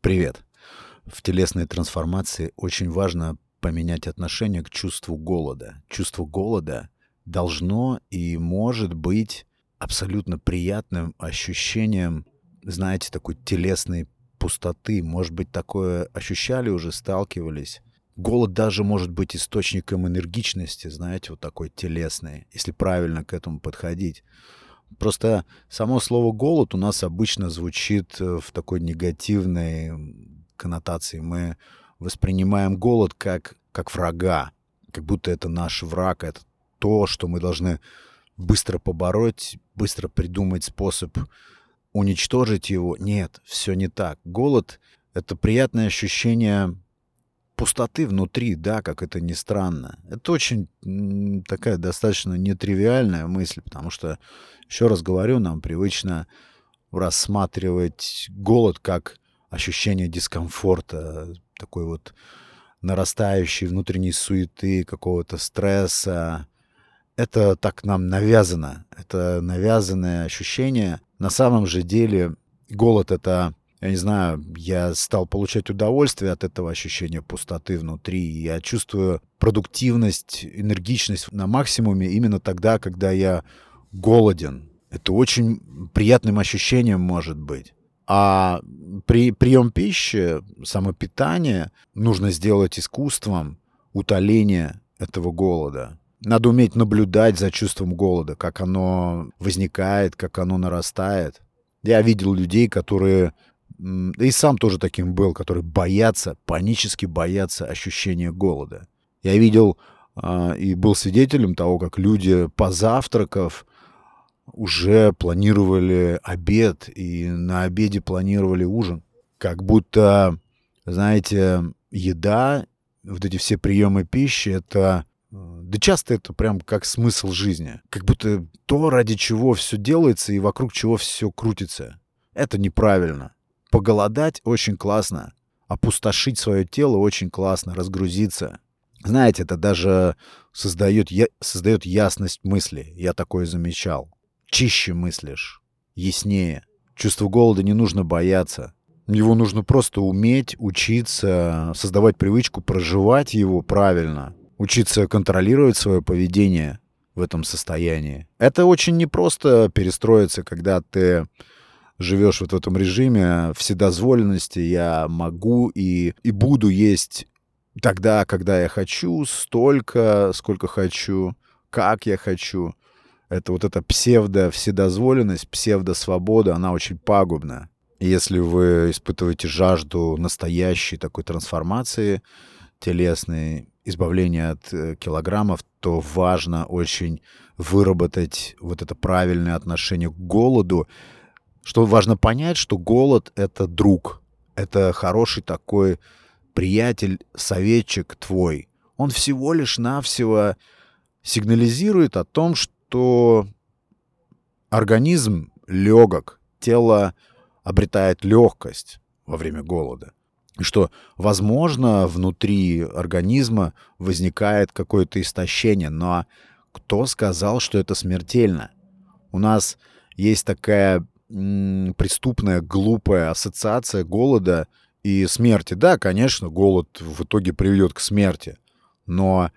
Привет. В телесной трансформации очень важно поменять отношение к чувству голода. Чувство голода должно и может быть абсолютно приятным ощущением, знаете, такой телесной пустоты. Может быть, такое ощущали уже, сталкивались. Голод даже может быть источником энергичности, знаете, вот такой телесной, если правильно к этому подходить. Просто само слово «голод» у нас обычно звучит э, в такой негативной коннотации. Мы воспринимаем голод как, как врага, как будто это наш враг, это то, что мы должны быстро побороть, быстро придумать способ уничтожить его. Нет, все не так. Голод — это приятное ощущение пустоты внутри, да, как это ни странно. Это очень такая достаточно нетривиальная мысль, потому что, еще раз говорю, нам привычно рассматривать голод как ощущение дискомфорта, такой вот нарастающей внутренней суеты, какого-то стресса. Это так нам навязано. Это навязанное ощущение. На самом же деле голод — это я не знаю, я стал получать удовольствие от этого ощущения пустоты внутри. Я чувствую продуктивность, энергичность на максимуме именно тогда, когда я голоден. Это очень приятным ощущением может быть. А при прием пищи, самопитание нужно сделать искусством утоления этого голода. Надо уметь наблюдать за чувством голода, как оно возникает, как оно нарастает. Я видел людей, которые да и сам тоже таким был, который боятся, панически боятся ощущения голода. Я видел э, и был свидетелем того, как люди, позавтракав, уже планировали обед, и на обеде планировали ужин. Как будто, знаете, еда, вот эти все приемы пищи, это да часто это прям как смысл жизни. Как будто то, ради чего все делается и вокруг чего все крутится. Это неправильно. Поголодать очень классно. Опустошить свое тело очень классно, разгрузиться. Знаете, это даже создает, создает ясность мысли. Я такое замечал. Чище мыслишь, яснее. Чувство голода не нужно бояться. Его нужно просто уметь, учиться, создавать привычку, проживать его правильно. Учиться контролировать свое поведение в этом состоянии. Это очень непросто перестроиться, когда ты живешь вот в этом режиме вседозволенности, я могу и, и буду есть тогда, когда я хочу, столько, сколько хочу, как я хочу. Это вот эта псевдо-вседозволенность, псевдо-свобода, она очень пагубна. Если вы испытываете жажду настоящей такой трансформации телесной, избавления от э, килограммов, то важно очень выработать вот это правильное отношение к голоду, что важно понять, что голод — это друг, это хороший такой приятель, советчик твой. Он всего лишь навсего сигнализирует о том, что организм легок, тело обретает легкость во время голода. И что, возможно, внутри организма возникает какое-то истощение, но кто сказал, что это смертельно? У нас есть такая преступная, глупая ассоциация голода и смерти. Да, конечно, голод в итоге приведет к смерти, но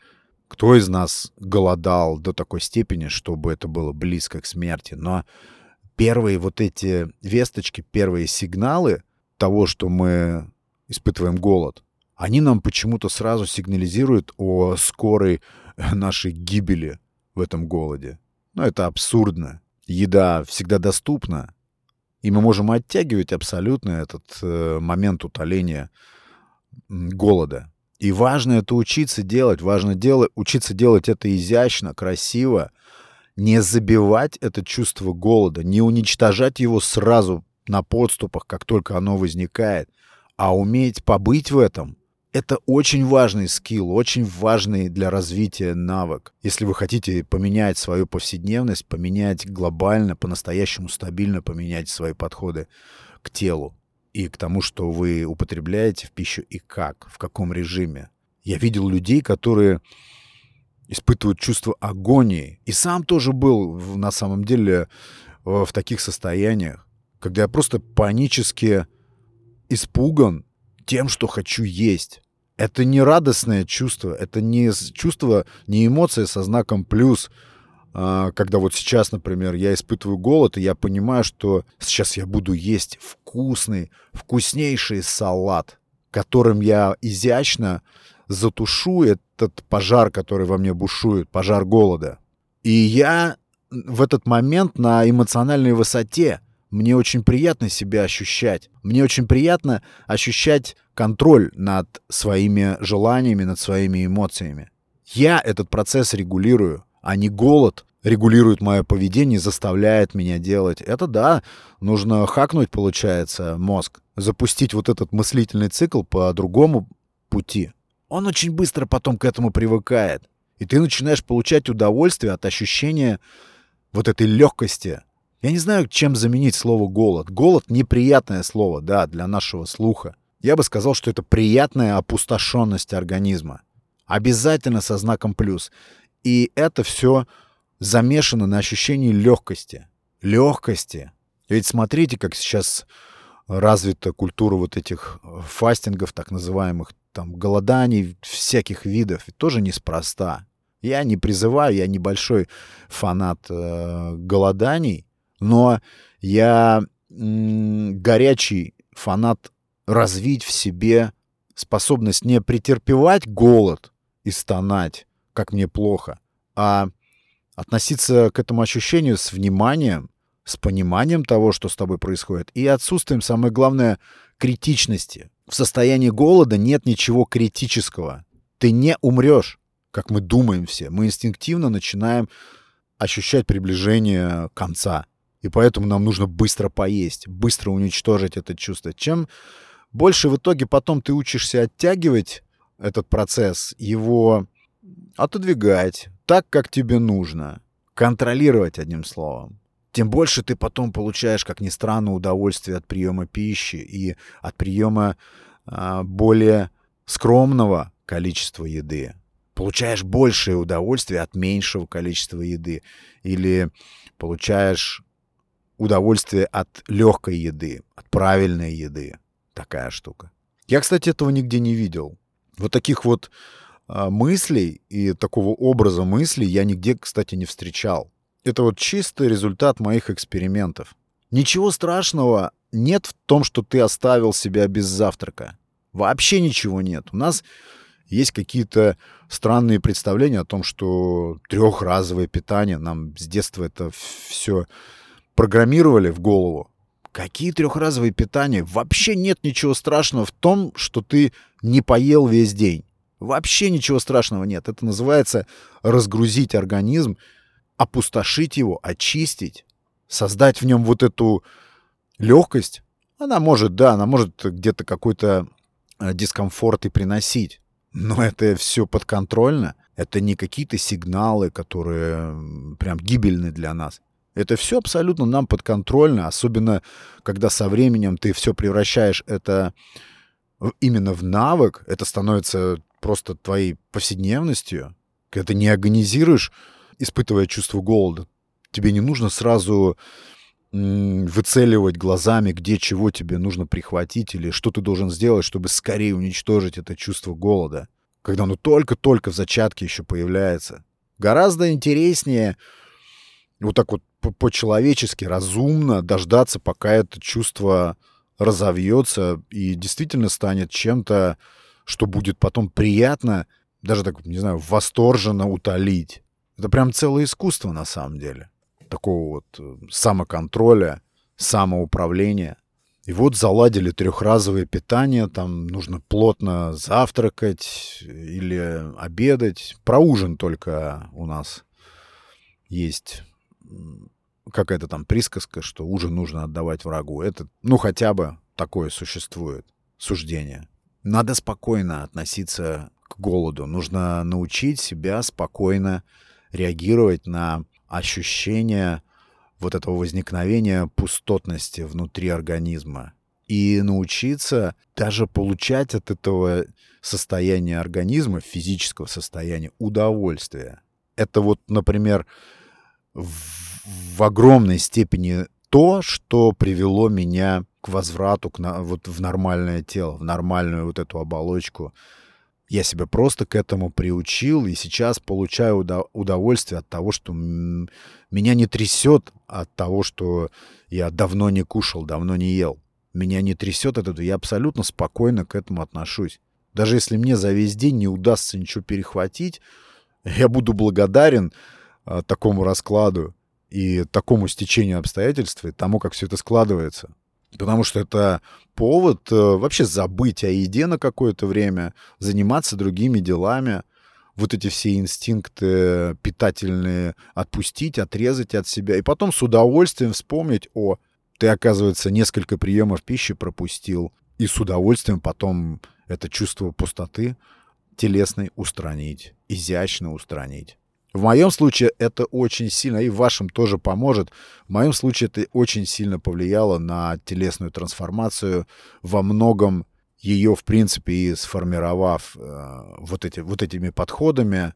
кто из нас голодал до такой степени, чтобы это было близко к смерти? Но первые вот эти весточки, первые сигналы того, что мы испытываем голод, они нам почему-то сразу сигнализируют о скорой нашей гибели в этом голоде. Но это абсурдно. Еда всегда доступна, и мы можем оттягивать абсолютно этот э, момент утоления голода. И важно это учиться делать. Важно делать, учиться делать это изящно, красиво. Не забивать это чувство голода, не уничтожать его сразу на подступах, как только оно возникает, а уметь побыть в этом это очень важный скилл, очень важный для развития навык. Если вы хотите поменять свою повседневность, поменять глобально, по-настоящему стабильно поменять свои подходы к телу и к тому, что вы употребляете в пищу и как, в каком режиме. Я видел людей, которые испытывают чувство агонии. И сам тоже был на самом деле в таких состояниях, когда я просто панически испуган тем, что хочу есть. Это не радостное чувство, это не чувство, не эмоция со знаком плюс, а, когда вот сейчас, например, я испытываю голод, и я понимаю, что сейчас я буду есть вкусный, вкуснейший салат, которым я изящно затушу этот пожар, который во мне бушует, пожар голода. И я в этот момент на эмоциональной высоте. Мне очень приятно себя ощущать. Мне очень приятно ощущать контроль над своими желаниями, над своими эмоциями. Я этот процесс регулирую а не голод регулирует мое поведение заставляет меня делать. Это да, нужно хакнуть, получается, мозг, запустить вот этот мыслительный цикл по другому пути. Он очень быстро потом к этому привыкает. И ты начинаешь получать удовольствие от ощущения вот этой легкости. Я не знаю, чем заменить слово «голод». Голод — неприятное слово, да, для нашего слуха. Я бы сказал, что это приятная опустошенность организма. Обязательно со знаком «плюс». И это все замешано на ощущении легкости. Легкости. Ведь смотрите, как сейчас развита культура вот этих фастингов, так называемых, там, голоданий всяких видов. И тоже неспроста. Я не призываю, я небольшой фанат э, голоданий, но я горячий фанат развить в себе способность не претерпевать голод и стонать, как мне плохо, а относиться к этому ощущению с вниманием, с пониманием того, что с тобой происходит, и отсутствием, самое главное, критичности. В состоянии голода нет ничего критического. Ты не умрешь, как мы думаем все. Мы инстинктивно начинаем ощущать приближение конца. И поэтому нам нужно быстро поесть, быстро уничтожить это чувство. Чем больше в итоге потом ты учишься оттягивать этот процесс, его отодвигать так, как тебе нужно. Контролировать, одним словом. Тем больше ты потом получаешь, как ни странно, удовольствие от приема пищи и от приема а, более скромного количества еды. Получаешь большее удовольствие от меньшего количества еды. Или получаешь удовольствие от легкой еды, от правильной еды. Такая штука. Я, кстати, этого нигде не видел. Вот таких вот а, мыслей и такого образа мыслей я нигде, кстати, не встречал. Это вот чистый результат моих экспериментов. Ничего страшного нет в том, что ты оставил себя без завтрака. Вообще ничего нет. У нас есть какие-то странные представления о том, что трехразовое питание, нам с детства это все программировали в голову. Какие трехразовые питания? Вообще нет ничего страшного в том, что ты не поел весь день. Вообще ничего страшного нет. Это называется разгрузить организм, опустошить его, очистить, создать в нем вот эту легкость. Она может, да, она может где-то какой-то э, дискомфорт и приносить. Но это все подконтрольно. Это не какие-то сигналы, которые прям гибельны для нас. Это все абсолютно нам подконтрольно, особенно когда со временем ты все превращаешь это именно в навык, это становится просто твоей повседневностью, когда ты не агонизируешь, испытывая чувство голода. Тебе не нужно сразу выцеливать глазами, где чего тебе нужно прихватить или что ты должен сделать, чтобы скорее уничтожить это чувство голода, когда оно только-только в зачатке еще появляется. Гораздо интереснее вот так вот по-человечески, разумно дождаться, пока это чувство разовьется и действительно станет чем-то, что будет потом приятно, даже так, не знаю, восторженно утолить. Это прям целое искусство на самом деле. Такого вот э, самоконтроля, самоуправления. И вот заладили трехразовое питание, там нужно плотно завтракать или обедать. Про ужин только у нас есть какая-то там присказка, что ужин нужно отдавать врагу. Это, ну, хотя бы такое существует суждение. Надо спокойно относиться к голоду. Нужно научить себя спокойно реагировать на ощущение вот этого возникновения пустотности внутри организма. И научиться даже получать от этого состояния организма, физического состояния, удовольствие. Это вот, например, в, огромной степени то, что привело меня к возврату к на, вот в нормальное тело, в нормальную вот эту оболочку. Я себя просто к этому приучил, и сейчас получаю удовольствие от того, что меня не трясет от того, что я давно не кушал, давно не ел. Меня не трясет от этого, я абсолютно спокойно к этому отношусь. Даже если мне за весь день не удастся ничего перехватить, я буду благодарен такому раскладу и такому стечению обстоятельств, и тому, как все это складывается. Потому что это повод э, вообще забыть о еде на какое-то время, заниматься другими делами, вот эти все инстинкты питательные отпустить, отрезать от себя, и потом с удовольствием вспомнить, о, ты, оказывается, несколько приемов пищи пропустил, и с удовольствием потом это чувство пустоты телесной устранить, изящно устранить. В моем случае это очень сильно, и в вашем тоже поможет. В моем случае это очень сильно повлияло на телесную трансформацию, во многом ее, в принципе, и сформировав э, вот, эти, вот этими подходами,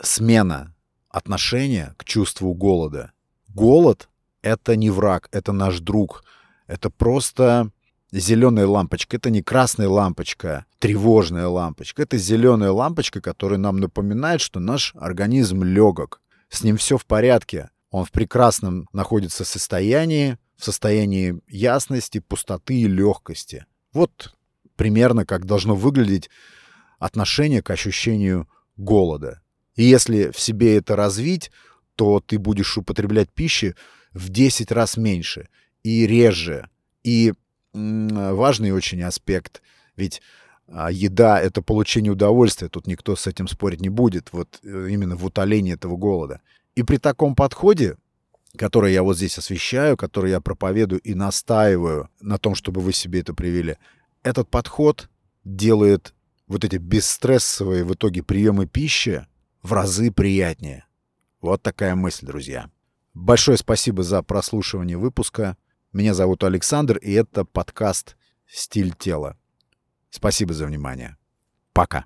смена отношения к чувству голода. Голод — это не враг, это наш друг. Это просто зеленая лампочка. Это не красная лампочка, тревожная лампочка. Это зеленая лампочка, которая нам напоминает, что наш организм легок. С ним все в порядке. Он в прекрасном находится состоянии, в состоянии ясности, пустоты и легкости. Вот примерно как должно выглядеть отношение к ощущению голода. И если в себе это развить, то ты будешь употреблять пищи в 10 раз меньше и реже. И важный очень аспект. Ведь а, еда — это получение удовольствия. Тут никто с этим спорить не будет. Вот э, именно в утолении этого голода. И при таком подходе, который я вот здесь освещаю, который я проповедую и настаиваю на том, чтобы вы себе это привели, этот подход делает вот эти бесстрессовые в итоге приемы пищи в разы приятнее. Вот такая мысль, друзья. Большое спасибо за прослушивание выпуска. Меня зовут Александр, и это подкаст «Стиль тела». Спасибо за внимание. Пока.